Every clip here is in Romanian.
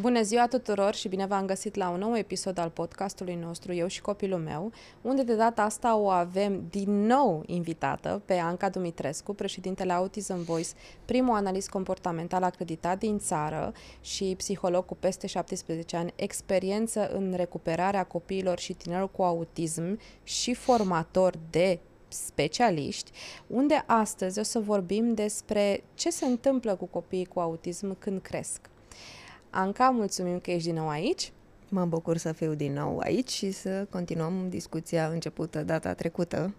Bună ziua tuturor și bine v-am găsit la un nou episod al podcastului nostru Eu și copilul meu, unde de data asta o avem din nou invitată pe Anca Dumitrescu, președintele Autism Voice, primul analist comportamental acreditat din țară și psiholog cu peste 17 ani, experiență în recuperarea copiilor și tinerilor cu autism și formator de specialiști, unde astăzi o să vorbim despre ce se întâmplă cu copiii cu autism când cresc. Anca, mulțumim că ești din nou aici. Mă bucur să fiu din nou aici și să continuăm discuția începută data trecută,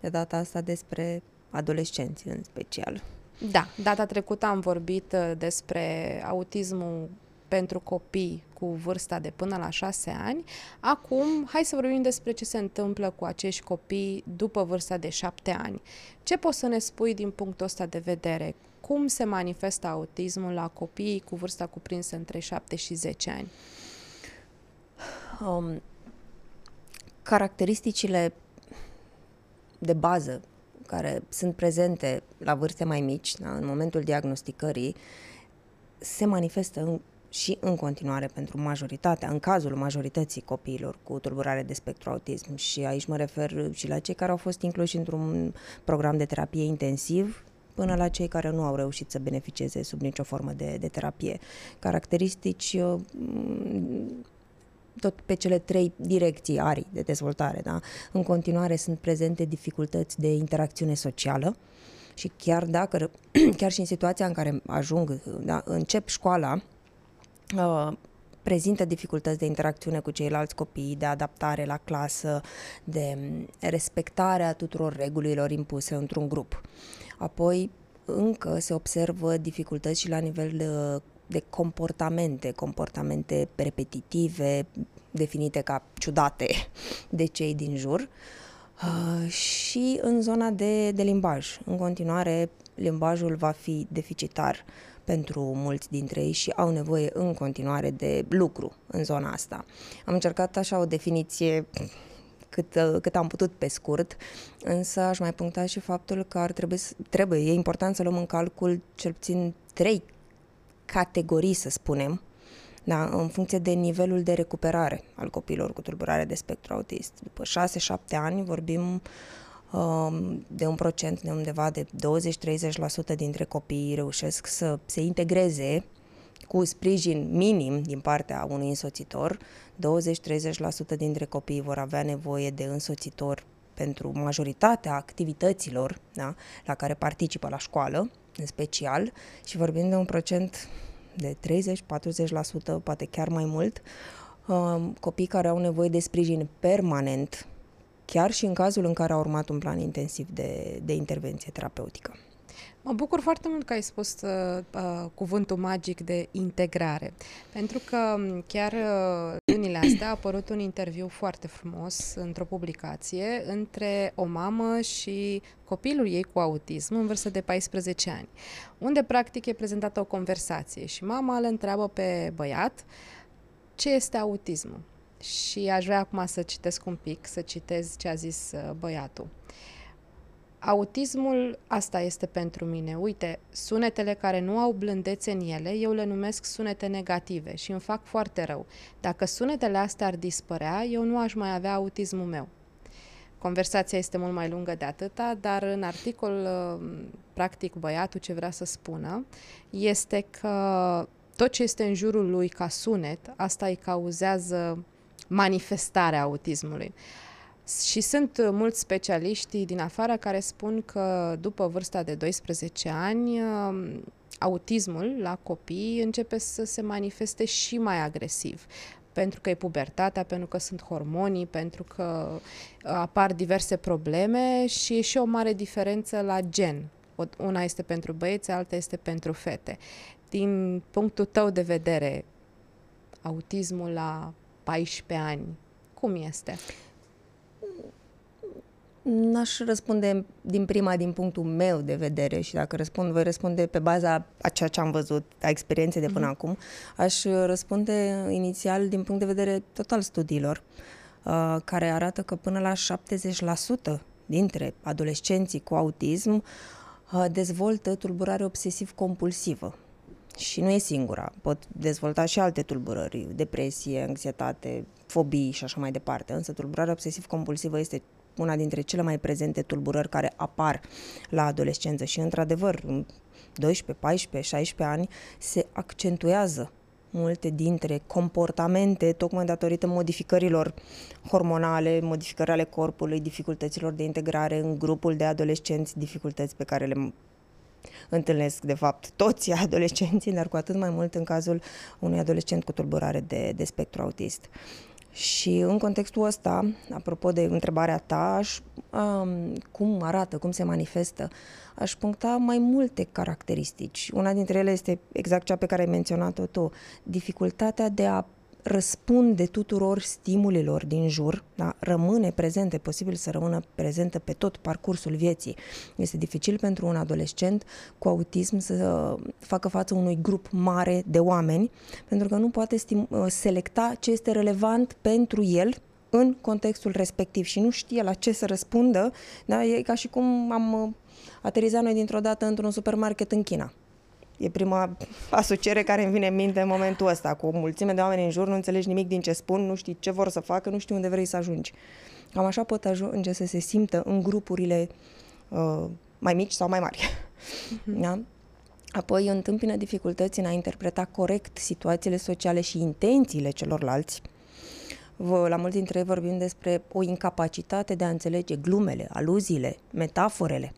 de data asta despre adolescenți în special. Da, data trecută am vorbit uh, despre autismul pentru copii cu vârsta de până la șase ani. Acum, hai să vorbim despre ce se întâmplă cu acești copii după vârsta de șapte ani. Ce poți să ne spui din punctul ăsta de vedere? Cum se manifestă autismul la copiii cu vârsta cuprinsă între 7 și 10 ani? Um, caracteristicile de bază care sunt prezente la vârste mai mici, da, în momentul diagnosticării, se manifestă în, și în continuare pentru majoritatea, în cazul majorității copiilor cu tulburare de spectru autism și aici mă refer și la cei care au fost incluși într-un program de terapie intensiv până la cei care nu au reușit să beneficieze sub nicio formă de, de terapie. Caracteristici uh, tot pe cele trei direcții arii de dezvoltare. Da? În continuare sunt prezente dificultăți de interacțiune socială și chiar dacă, chiar și în situația în care ajung, da, încep școala, uh, prezintă dificultăți de interacțiune cu ceilalți copii, de adaptare la clasă, de respectarea tuturor regulilor impuse într-un grup. Apoi, încă se observă dificultăți și la nivel de, de comportamente, comportamente repetitive, definite ca ciudate de cei din jur, uh, și în zona de, de limbaj. În continuare, limbajul va fi deficitar pentru mulți dintre ei și au nevoie în continuare de lucru în zona asta. Am încercat așa o definiție cât, uh, cât am putut pe scurt, însă aș mai puncta și faptul că ar trebui, trebuie, e important să luăm în calcul cel puțin trei categorii, să spunem, da, în funcție de nivelul de recuperare al copiilor cu tulburare de spectru autist. După 6-7 ani vorbim um, de un procent de undeva de 20-30% dintre copii reușesc să se integreze cu sprijin minim din partea unui însoțitor, 20-30% dintre copii vor avea nevoie de însoțitor pentru majoritatea activităților da, la care participă la școală, în special, și vorbim de un procent de 30-40%, poate chiar mai mult, um, copii care au nevoie de sprijin permanent, chiar și în cazul în care a urmat un plan intensiv de, de intervenție terapeutică. Mă bucur foarte mult că ai spus uh, uh, cuvântul magic de integrare, pentru că um, chiar uh, lunile astea a apărut un interviu foarte frumos într-o publicație între o mamă și copilul ei cu autism în vârstă de 14 ani, unde practic e prezentată o conversație și mama îl întreabă pe băiat ce este autismul. Și aș vrea acum să citesc un pic, să citez ce a zis uh, băiatul. Autismul, asta este pentru mine. Uite, sunetele care nu au blândețe în ele, eu le numesc sunete negative și îmi fac foarte rău. Dacă sunetele astea ar dispărea, eu nu aș mai avea autismul meu. Conversația este mult mai lungă de atâta, dar în articol, uh, practic, băiatul ce vrea să spună este că tot ce este în jurul lui ca sunet, asta îi cauzează manifestarea autismului. Și sunt uh, mulți specialiști din afară care spun că după vârsta de 12 ani, um, autismul la copii începe să se manifeste și mai agresiv pentru că e pubertatea, pentru că sunt hormonii, pentru că uh, apar diverse probleme și e și o mare diferență la gen. Una este pentru băieți, alta este pentru fete. Din punctul tău de vedere, autismul la 14 ani, cum este? N-aș răspunde din prima din punctul meu de vedere și dacă răspund, voi răspunde pe baza a ceea ce am văzut, a experienței de până mm-hmm. acum. Aș răspunde inițial din punct de vedere total studiilor, uh, care arată că până la 70% dintre adolescenții cu autism uh, dezvoltă tulburare obsesiv-compulsivă. Și nu e singura. Pot dezvolta și alte tulburări, depresie, anxietate, fobii și așa mai departe. Însă tulburarea obsesiv-compulsivă este una dintre cele mai prezente tulburări care apar la adolescență și, într-adevăr, în 12, 14, 16 ani se accentuează multe dintre comportamente, tocmai datorită modificărilor hormonale, modificări ale corpului, dificultăților de integrare în grupul de adolescenți, dificultăți pe care le întâlnesc, de fapt, toți adolescenții, dar cu atât mai mult în cazul unui adolescent cu tulburare de, de spectru autist. Și în contextul ăsta, apropo de întrebarea ta, aș, um, cum arată, cum se manifestă, aș puncta mai multe caracteristici. Una dintre ele este exact cea pe care ai menționat-o tu, dificultatea de a răspunde tuturor stimulilor din jur, da? rămâne prezente, posibil să rămână prezentă pe tot parcursul vieții. Este dificil pentru un adolescent cu autism să facă față unui grup mare de oameni, pentru că nu poate stim- selecta ce este relevant pentru el în contextul respectiv și nu știe la ce să răspundă. Da? E ca și cum am aterizat noi dintr-o dată într-un supermarket în China E prima asociere care îmi vine în minte în momentul ăsta. Cu o mulțime de oameni în jur, nu înțelegi nimic din ce spun, nu știi ce vor să facă, nu știi unde vrei să ajungi. Cam așa pot ajunge să se simtă în grupurile uh, mai mici sau mai mari. Uh-huh. Da? Apoi întâmpină dificultăți în a interpreta corect situațiile sociale și intențiile celorlalți. La mulți dintre ei vorbim despre o incapacitate de a înțelege glumele, aluziile, metaforele.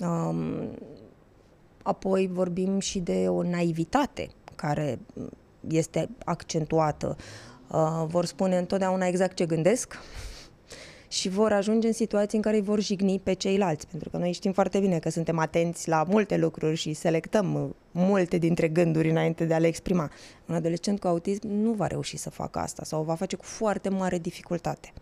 Um, Apoi vorbim și de o naivitate care este accentuată. Uh, vor spune întotdeauna exact ce gândesc și vor ajunge în situații în care îi vor jigni pe ceilalți, pentru că noi știm foarte bine că suntem atenți la multe lucruri și selectăm multe dintre gânduri înainte de a le exprima. Un adolescent cu autism nu va reuși să facă asta sau o va face cu foarte mare dificultate.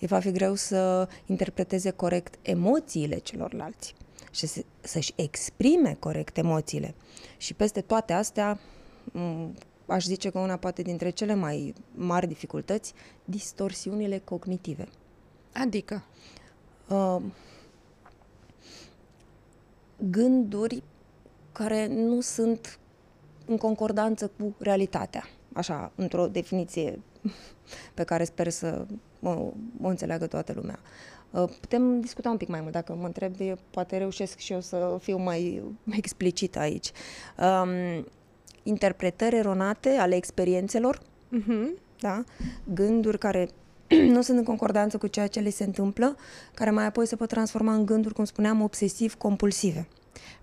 Îi va fi greu să interpreteze corect emoțiile celorlalți și să, să-și exprime corect emoțiile. Și peste toate astea, aș zice că una poate dintre cele mai mari dificultăți, distorsiunile cognitive. Adică? Uh, gânduri care nu sunt în concordanță cu realitatea. Așa, într-o definiție pe care sper să o, o înțeleagă toată lumea. Uh, putem discuta un pic mai mult, dacă mă întreb, poate reușesc și eu să fiu mai explicit aici. Um, interpretări eronate ale experiențelor, uh-huh. da? gânduri care nu sunt în concordanță cu ceea ce le se întâmplă, care mai apoi se pot transforma în gânduri, cum spuneam, obsesiv-compulsive.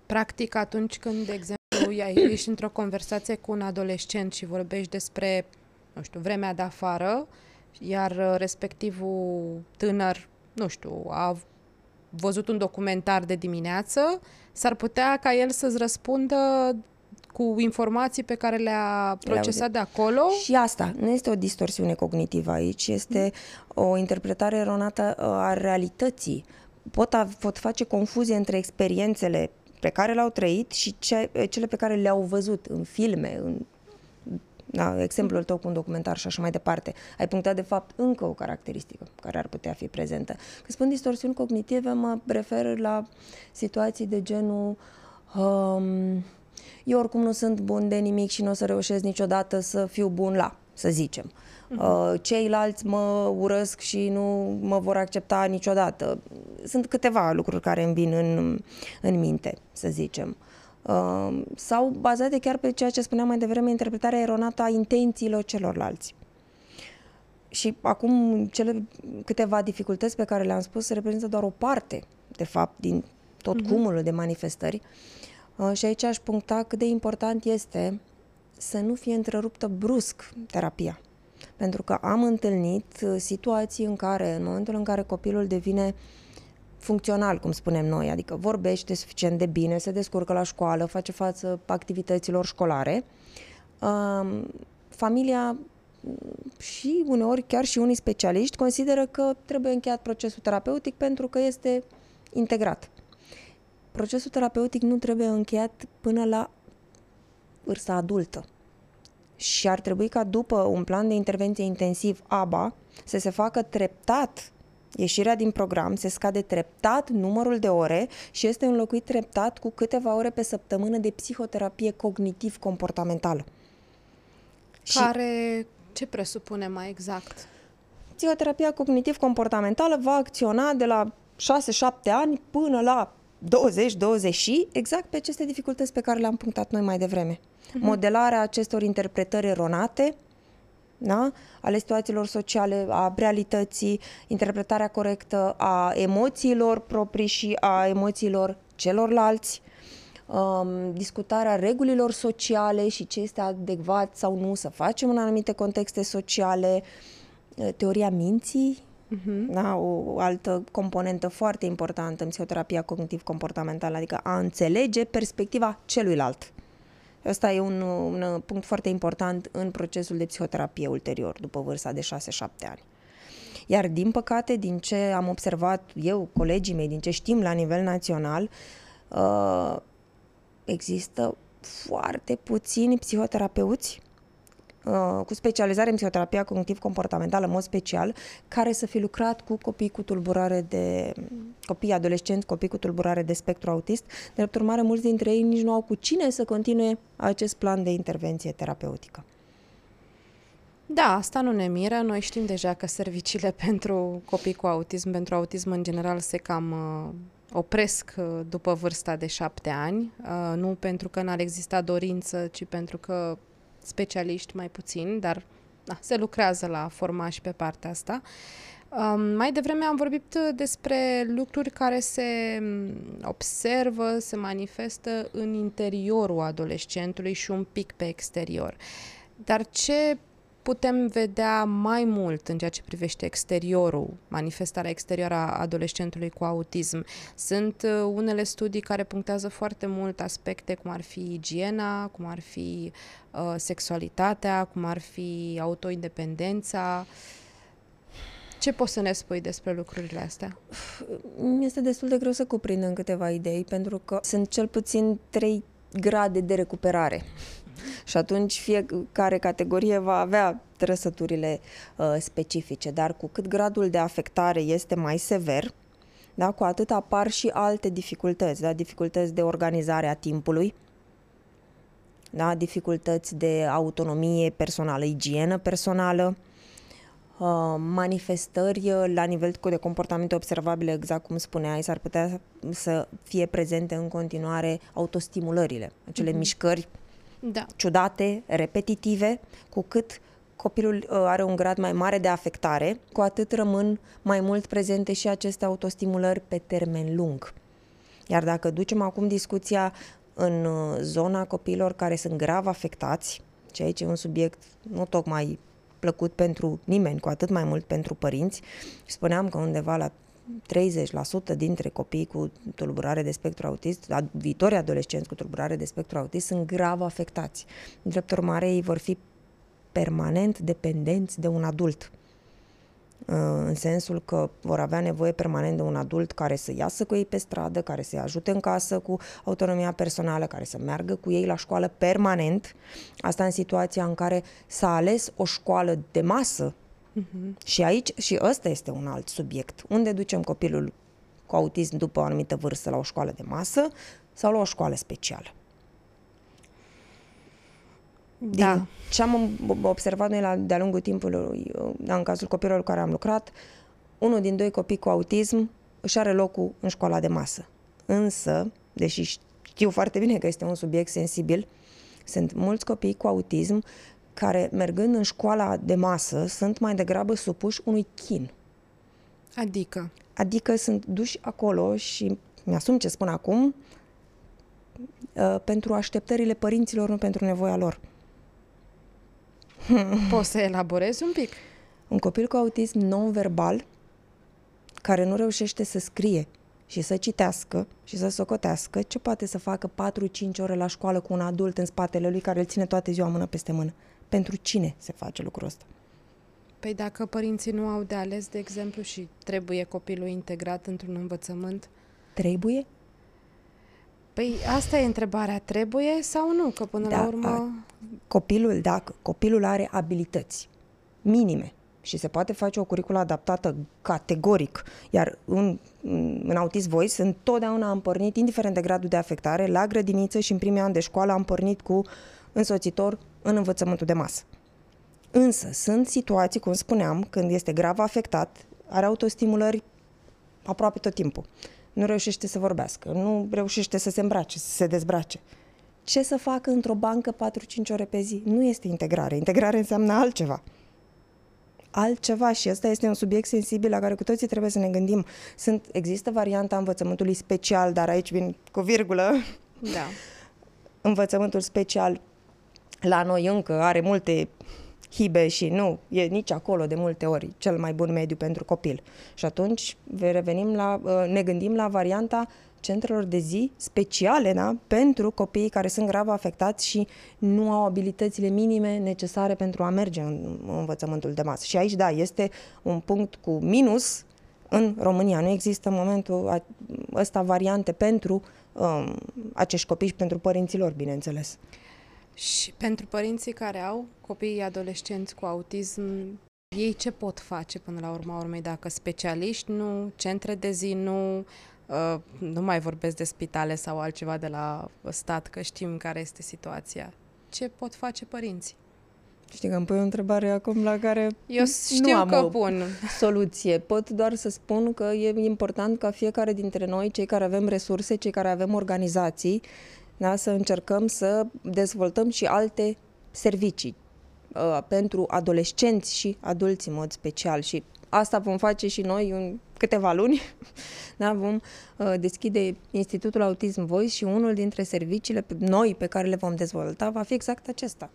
Practic, atunci când, de exemplu, ești într-o conversație cu un adolescent și vorbești despre, nu știu, vremea de afară, iar uh, respectivul tânăr nu știu, a văzut un documentar de dimineață, s-ar putea ca el să-ți răspundă cu informații pe care le-a procesat de acolo. Și asta nu este o distorsiune cognitivă aici, este o interpretare eronată uh, a realității. Pot, a, pot face confuzie între experiențele pe care le-au trăit și ce, cele pe care le-au văzut în filme, în da, exemplul tău cu un documentar și așa mai departe, ai punctat de fapt încă o caracteristică care ar putea fi prezentă. Când spun distorsiuni cognitive, mă refer la situații de genul um, eu oricum nu sunt bun de nimic și nu o să reușesc niciodată să fiu bun la, să zicem. Uh-huh. Ceilalți mă urăsc și nu mă vor accepta niciodată. Sunt câteva lucruri care îmi vin în, în minte, să zicem. Uh, sau bazate chiar pe ceea ce spuneam mai devreme, interpretarea eronată a intențiilor celorlalți. Și acum cele câteva dificultăți pe care le-am spus reprezintă doar o parte, de fapt, din tot uh-huh. cumulul de manifestări. Uh, și aici aș puncta cât de important este să nu fie întreruptă brusc terapia. Pentru că am întâlnit uh, situații în care, în momentul în care copilul devine uh, funcțional, cum spunem noi, adică vorbește suficient de bine, se descurcă la școală, face față activităților școlare. Familia și uneori chiar și unii specialiști consideră că trebuie încheiat procesul terapeutic pentru că este integrat. Procesul terapeutic nu trebuie încheiat până la vârsta adultă. Și ar trebui ca după un plan de intervenție intensiv ABA să se facă treptat Ieșirea din program se scade treptat numărul de ore și este înlocuit treptat cu câteva ore pe săptămână de psihoterapie cognitiv-comportamentală. Care ce presupune mai exact? Psihoterapia cognitiv-comportamentală va acționa de la 6-7 ani până la 20-20 și exact pe aceste dificultăți pe care le-am punctat noi mai devreme. Uh-huh. Modelarea acestor interpretări eronate da? ale situațiilor sociale, a realității, interpretarea corectă a emoțiilor proprii și a emoțiilor celorlalți, um, discutarea regulilor sociale și ce este adecvat sau nu să facem în anumite contexte sociale, teoria minții, uh-huh. da? o, o altă componentă foarte importantă în psihoterapia cognitiv-comportamentală, adică a înțelege perspectiva celuilalt. Ăsta e un, un punct foarte important în procesul de psihoterapie ulterior, după vârsta de 6-7 ani. Iar, din păcate, din ce am observat eu, colegii mei, din ce știm la nivel național, uh, există foarte puțini psihoterapeuți uh, cu specializare în psihoterapia cognitiv-comportamentală, în mod special, care să fi lucrat cu copii cu tulburare de copii adolescenți, copii cu tulburare de spectru autist. De urmare, mulți dintre ei nici nu au cu cine să continue acest plan de intervenție terapeutică. Da, asta nu ne miră. Noi știm deja că serviciile pentru copii cu autism, pentru autism în general, se cam uh, opresc uh, după vârsta de șapte ani, uh, nu pentru că n-ar exista dorință, ci pentru că specialiști mai puțini, dar da, se lucrează la forma și pe partea asta. Um, mai devreme am vorbit despre lucruri care se mm, observă, se manifestă în interiorul adolescentului și un pic pe exterior. Dar ce putem vedea mai mult în ceea ce privește exteriorul, manifestarea exterioară a adolescentului cu autism. Sunt uh, unele studii care punctează foarte mult aspecte cum ar fi igiena, cum ar fi uh, sexualitatea, cum ar fi autoindependența. Ce poți să ne spui despre lucrurile astea? Este destul de greu să cuprind în câteva idei, pentru că sunt cel puțin trei grade de recuperare. Și atunci fiecare categorie va avea trăsăturile uh, specifice, dar cu cât gradul de afectare este mai sever, da, cu atât apar și alte dificultăți, da, dificultăți de organizare a timpului, da, dificultăți de autonomie personală, igienă personală, uh, manifestări uh, la nivel de comportamente observabile, exact cum spuneai, s-ar putea să fie prezente în continuare autostimulările, acele mm-hmm. mișcări da. ciudate, repetitive, cu cât copilul uh, are un grad mai mare de afectare, cu atât rămân mai mult prezente și aceste autostimulări pe termen lung. Iar dacă ducem acum discuția în uh, zona copiilor care sunt grav afectați, ceea ce e un subiect nu tocmai plăcut pentru nimeni, cu atât mai mult pentru părinți, spuneam că undeva la 30% dintre copii cu tulburare de spectru autist, viitori adolescenți cu tulburare de spectru autist, sunt grav afectați. Drept urmare, ei vor fi permanent dependenți de un adult. Uh, în sensul că vor avea nevoie permanent de un adult care să iasă cu ei pe stradă, care să-i ajute în casă cu autonomia personală, care să meargă cu ei la școală permanent. Asta în situația în care s-a ales o școală de masă Uh-huh. Și aici, și ăsta este un alt subiect. Unde ducem copilul cu autism după o anumită vârstă la o școală de masă sau la o școală specială? Da. Din ce am observat noi la, de-a lungul timpului, da, în cazul copilului cu care am lucrat, unul din doi copii cu autism își are locul în școala de masă. Însă, deși știu foarte bine că este un subiect sensibil, sunt mulți copii cu autism care, mergând în școala de masă, sunt mai degrabă supuși unui chin. Adică? Adică sunt duși acolo și mi-asum ce spun acum, uh, pentru așteptările părinților, nu pentru nevoia lor. Poți să elaborezi un pic? Un copil cu autism non-verbal, care nu reușește să scrie și să citească și să socotească, ce poate să facă 4-5 ore la școală cu un adult în spatele lui care îl ține toate ziua mână peste mână? Pentru cine se face lucrul ăsta? Păi dacă părinții nu au de ales, de exemplu, și trebuie copilul integrat într-un învățământ? Trebuie? Păi asta e întrebarea, trebuie sau nu? Că până da, la urmă... A, copilul, dacă copilul are abilități minime și se poate face o curiculă adaptată categoric, iar în, în Autism Voice întotdeauna am pornit, indiferent de gradul de afectare, la grădiniță și în primii ani de școală am pornit cu însoțitor în învățământul de masă. Însă sunt situații, cum spuneam, când este grav afectat, are autostimulări aproape tot timpul. Nu reușește să vorbească, nu reușește să se îmbrace, să se dezbrace. Ce să facă într-o bancă 4-5 ore pe zi? Nu este integrare. Integrare înseamnă altceva altceva și ăsta este un subiect sensibil la care cu toții trebuie să ne gândim. Sunt, există varianta învățământului special, dar aici vin cu virgulă. Da. Învățământul special la noi încă are multe hibe și nu e nici acolo de multe ori cel mai bun mediu pentru copil. Și atunci revenim la, uh, ne gândim la varianta centrelor de zi speciale da? pentru copiii care sunt grav afectați și nu au abilitățile minime necesare pentru a merge în învățământul de masă. Și aici, da, este un punct cu minus în România. Nu există în momentul ăsta variante pentru um, acești copii și pentru părinților, bineînțeles. Și pentru părinții care au copii adolescenți cu autism, ei ce pot face până la urma urmei dacă specialiști nu, centre de zi nu, uh, nu mai vorbesc de spitale sau altceva de la stat, că știm care este situația. Ce pot face părinții? Știi că îmi pui o întrebare acum la care Eu știu nu am că o pun. soluție. Pot doar să spun că e important ca fiecare dintre noi, cei care avem resurse, cei care avem organizații, da, să încercăm să dezvoltăm și alte servicii uh, pentru adolescenți și adulți în mod special și asta vom face și noi în câteva luni. Da, vom uh, deschide Institutul Autism Voice și unul dintre serviciile pe, noi pe care le vom dezvolta va fi exact acesta.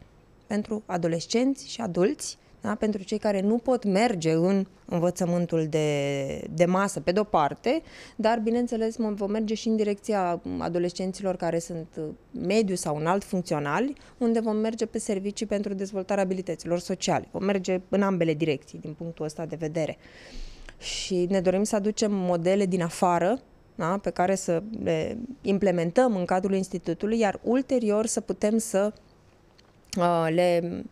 Pentru adolescenți și adulți da? pentru cei care nu pot merge în învățământul de, de masă, pe de-o parte, dar, bineînțeles, vom merge și în direcția adolescenților care sunt uh, mediu sau înalt funcționali, unde vom merge pe servicii pentru dezvoltarea abilităților sociale. Vom merge în ambele direcții, din punctul ăsta de vedere. Și ne dorim să aducem modele din afară, da? pe care să le implementăm în cadrul institutului, iar ulterior să putem să uh, le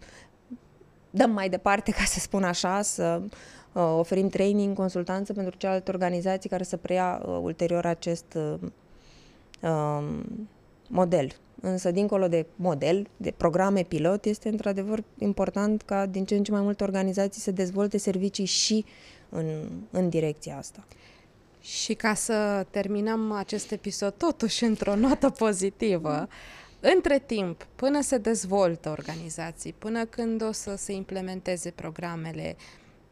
dăm mai departe, ca să spun așa, să uh, oferim training, consultanță pentru celelalte organizații care să preia uh, ulterior acest uh, um, model. Însă, dincolo de model, de programe pilot, este într-adevăr important ca din ce în ce mai multe organizații să dezvolte servicii și în, în direcția asta. Și ca să terminăm acest episod totuși într-o notă pozitivă, mm între timp, până se dezvoltă organizații, până când o să se implementeze programele,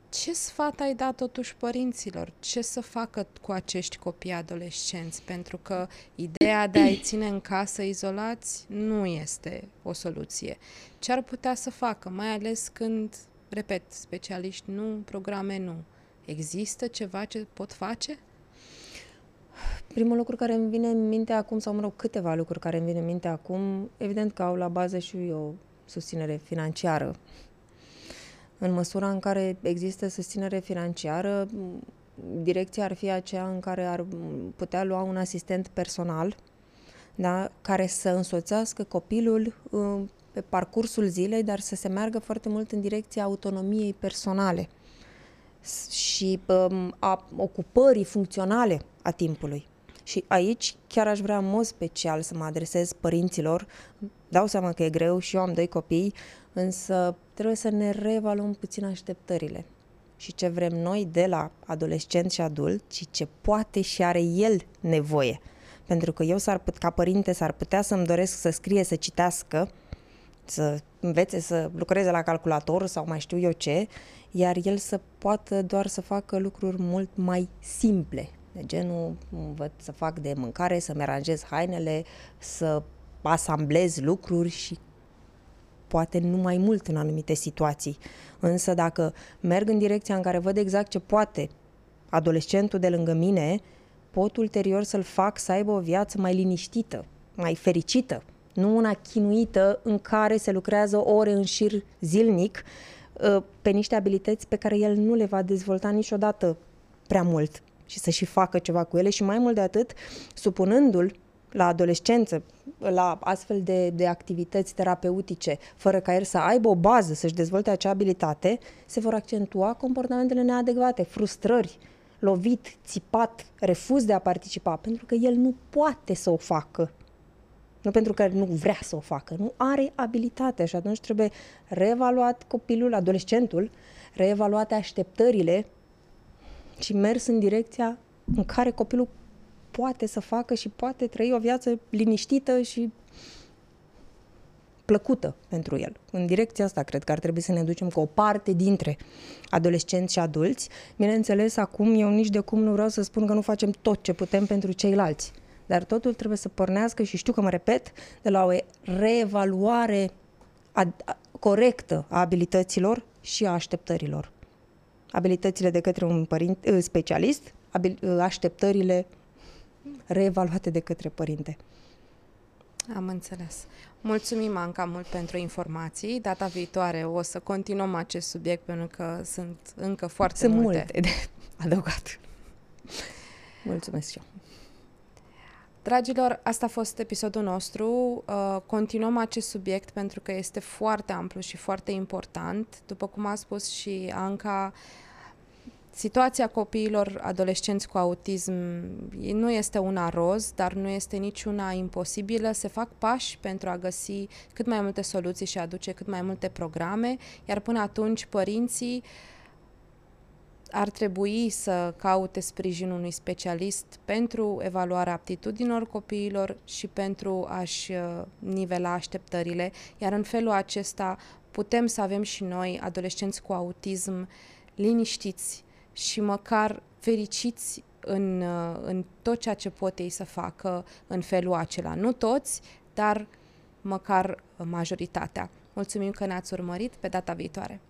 ce sfat ai dat totuși părinților? Ce să facă cu acești copii adolescenți? Pentru că ideea de a-i ține în casă izolați nu este o soluție. Ce ar putea să facă, mai ales când, repet, specialiști nu, programe nu. Există ceva ce pot face? Primul lucru care îmi vine în minte acum, sau mă rog, câteva lucruri care îmi vine în minte acum, evident că au la bază și o susținere financiară. În măsura în care există susținere financiară, direcția ar fi aceea în care ar putea lua un asistent personal da, care să însoțească copilul uh, pe parcursul zilei, dar să se meargă foarte mult în direcția autonomiei personale și um, a ocupării funcționale a timpului. Și aici chiar aș vrea în mod special să mă adresez părinților. Dau seama că e greu și eu am doi copii, însă trebuie să ne reevaluăm puțin așteptările și ce vrem noi de la adolescent și adult și ce poate și are el nevoie. Pentru că eu s-ar put, ca părinte s-ar putea să-mi doresc să scrie, să citească, să învețe să lucreze la calculator sau mai știu eu ce, iar el să poată doar să facă lucruri mult mai simple, de genul învăț să fac de mâncare, să-mi aranjez hainele, să asamblez lucruri și poate nu mai mult în anumite situații. Însă dacă merg în direcția în care văd exact ce poate adolescentul de lângă mine, pot ulterior să-l fac să aibă o viață mai liniștită, mai fericită, nu una chinuită în care se lucrează ore în șir zilnic uh, pe niște abilități pe care el nu le va dezvolta niciodată prea mult și să și facă ceva cu ele și mai mult de atât, supunându-l la adolescență, la astfel de, de activități terapeutice, fără ca el să aibă o bază, să-și dezvolte acea abilitate, se vor accentua comportamentele neadecvate, frustrări, lovit, țipat, refuz de a participa, pentru că el nu poate să o facă. Nu pentru că nu vrea să o facă, nu are abilitate și atunci trebuie reevaluat copilul, adolescentul, reevaluate așteptările și mers în direcția în care copilul poate să facă și poate trăi o viață liniștită și plăcută pentru el. În direcția asta cred că ar trebui să ne ducem cu o parte dintre adolescenți și adulți. Bineînțeles, acum eu nici de cum nu vreau să spun că nu facem tot ce putem pentru ceilalți. Dar totul trebuie să pornească și știu că mă repet, de la o reevaluare a, a, corectă a abilităților și a așteptărilor. Abilitățile de către un părinte, ă, specialist, abil, ă, așteptările reevaluate de către părinte. Am înțeles. Mulțumim, Anca, mult pentru informații. Data viitoare o să continuăm acest subiect pentru că sunt încă foarte sunt multe. multe de adăugat. Mulțumesc și eu. Dragilor, asta a fost episodul nostru. Uh, continuăm acest subiect pentru că este foarte amplu și foarte important. După cum a spus și Anca, situația copiilor adolescenți cu autism nu este una roz, dar nu este niciuna imposibilă. Se fac pași pentru a găsi cât mai multe soluții și a aduce cât mai multe programe, iar până atunci părinții uh, ar trebui să caute sprijinul unui specialist pentru evaluarea aptitudinilor copiilor și pentru a-și uh, nivela așteptările, iar în felul acesta putem să avem și noi adolescenți cu autism liniștiți și măcar fericiți în, uh, în tot ceea ce pot ei să facă în felul acela. Nu toți, dar măcar majoritatea. Mulțumim că ne-ați urmărit pe data viitoare!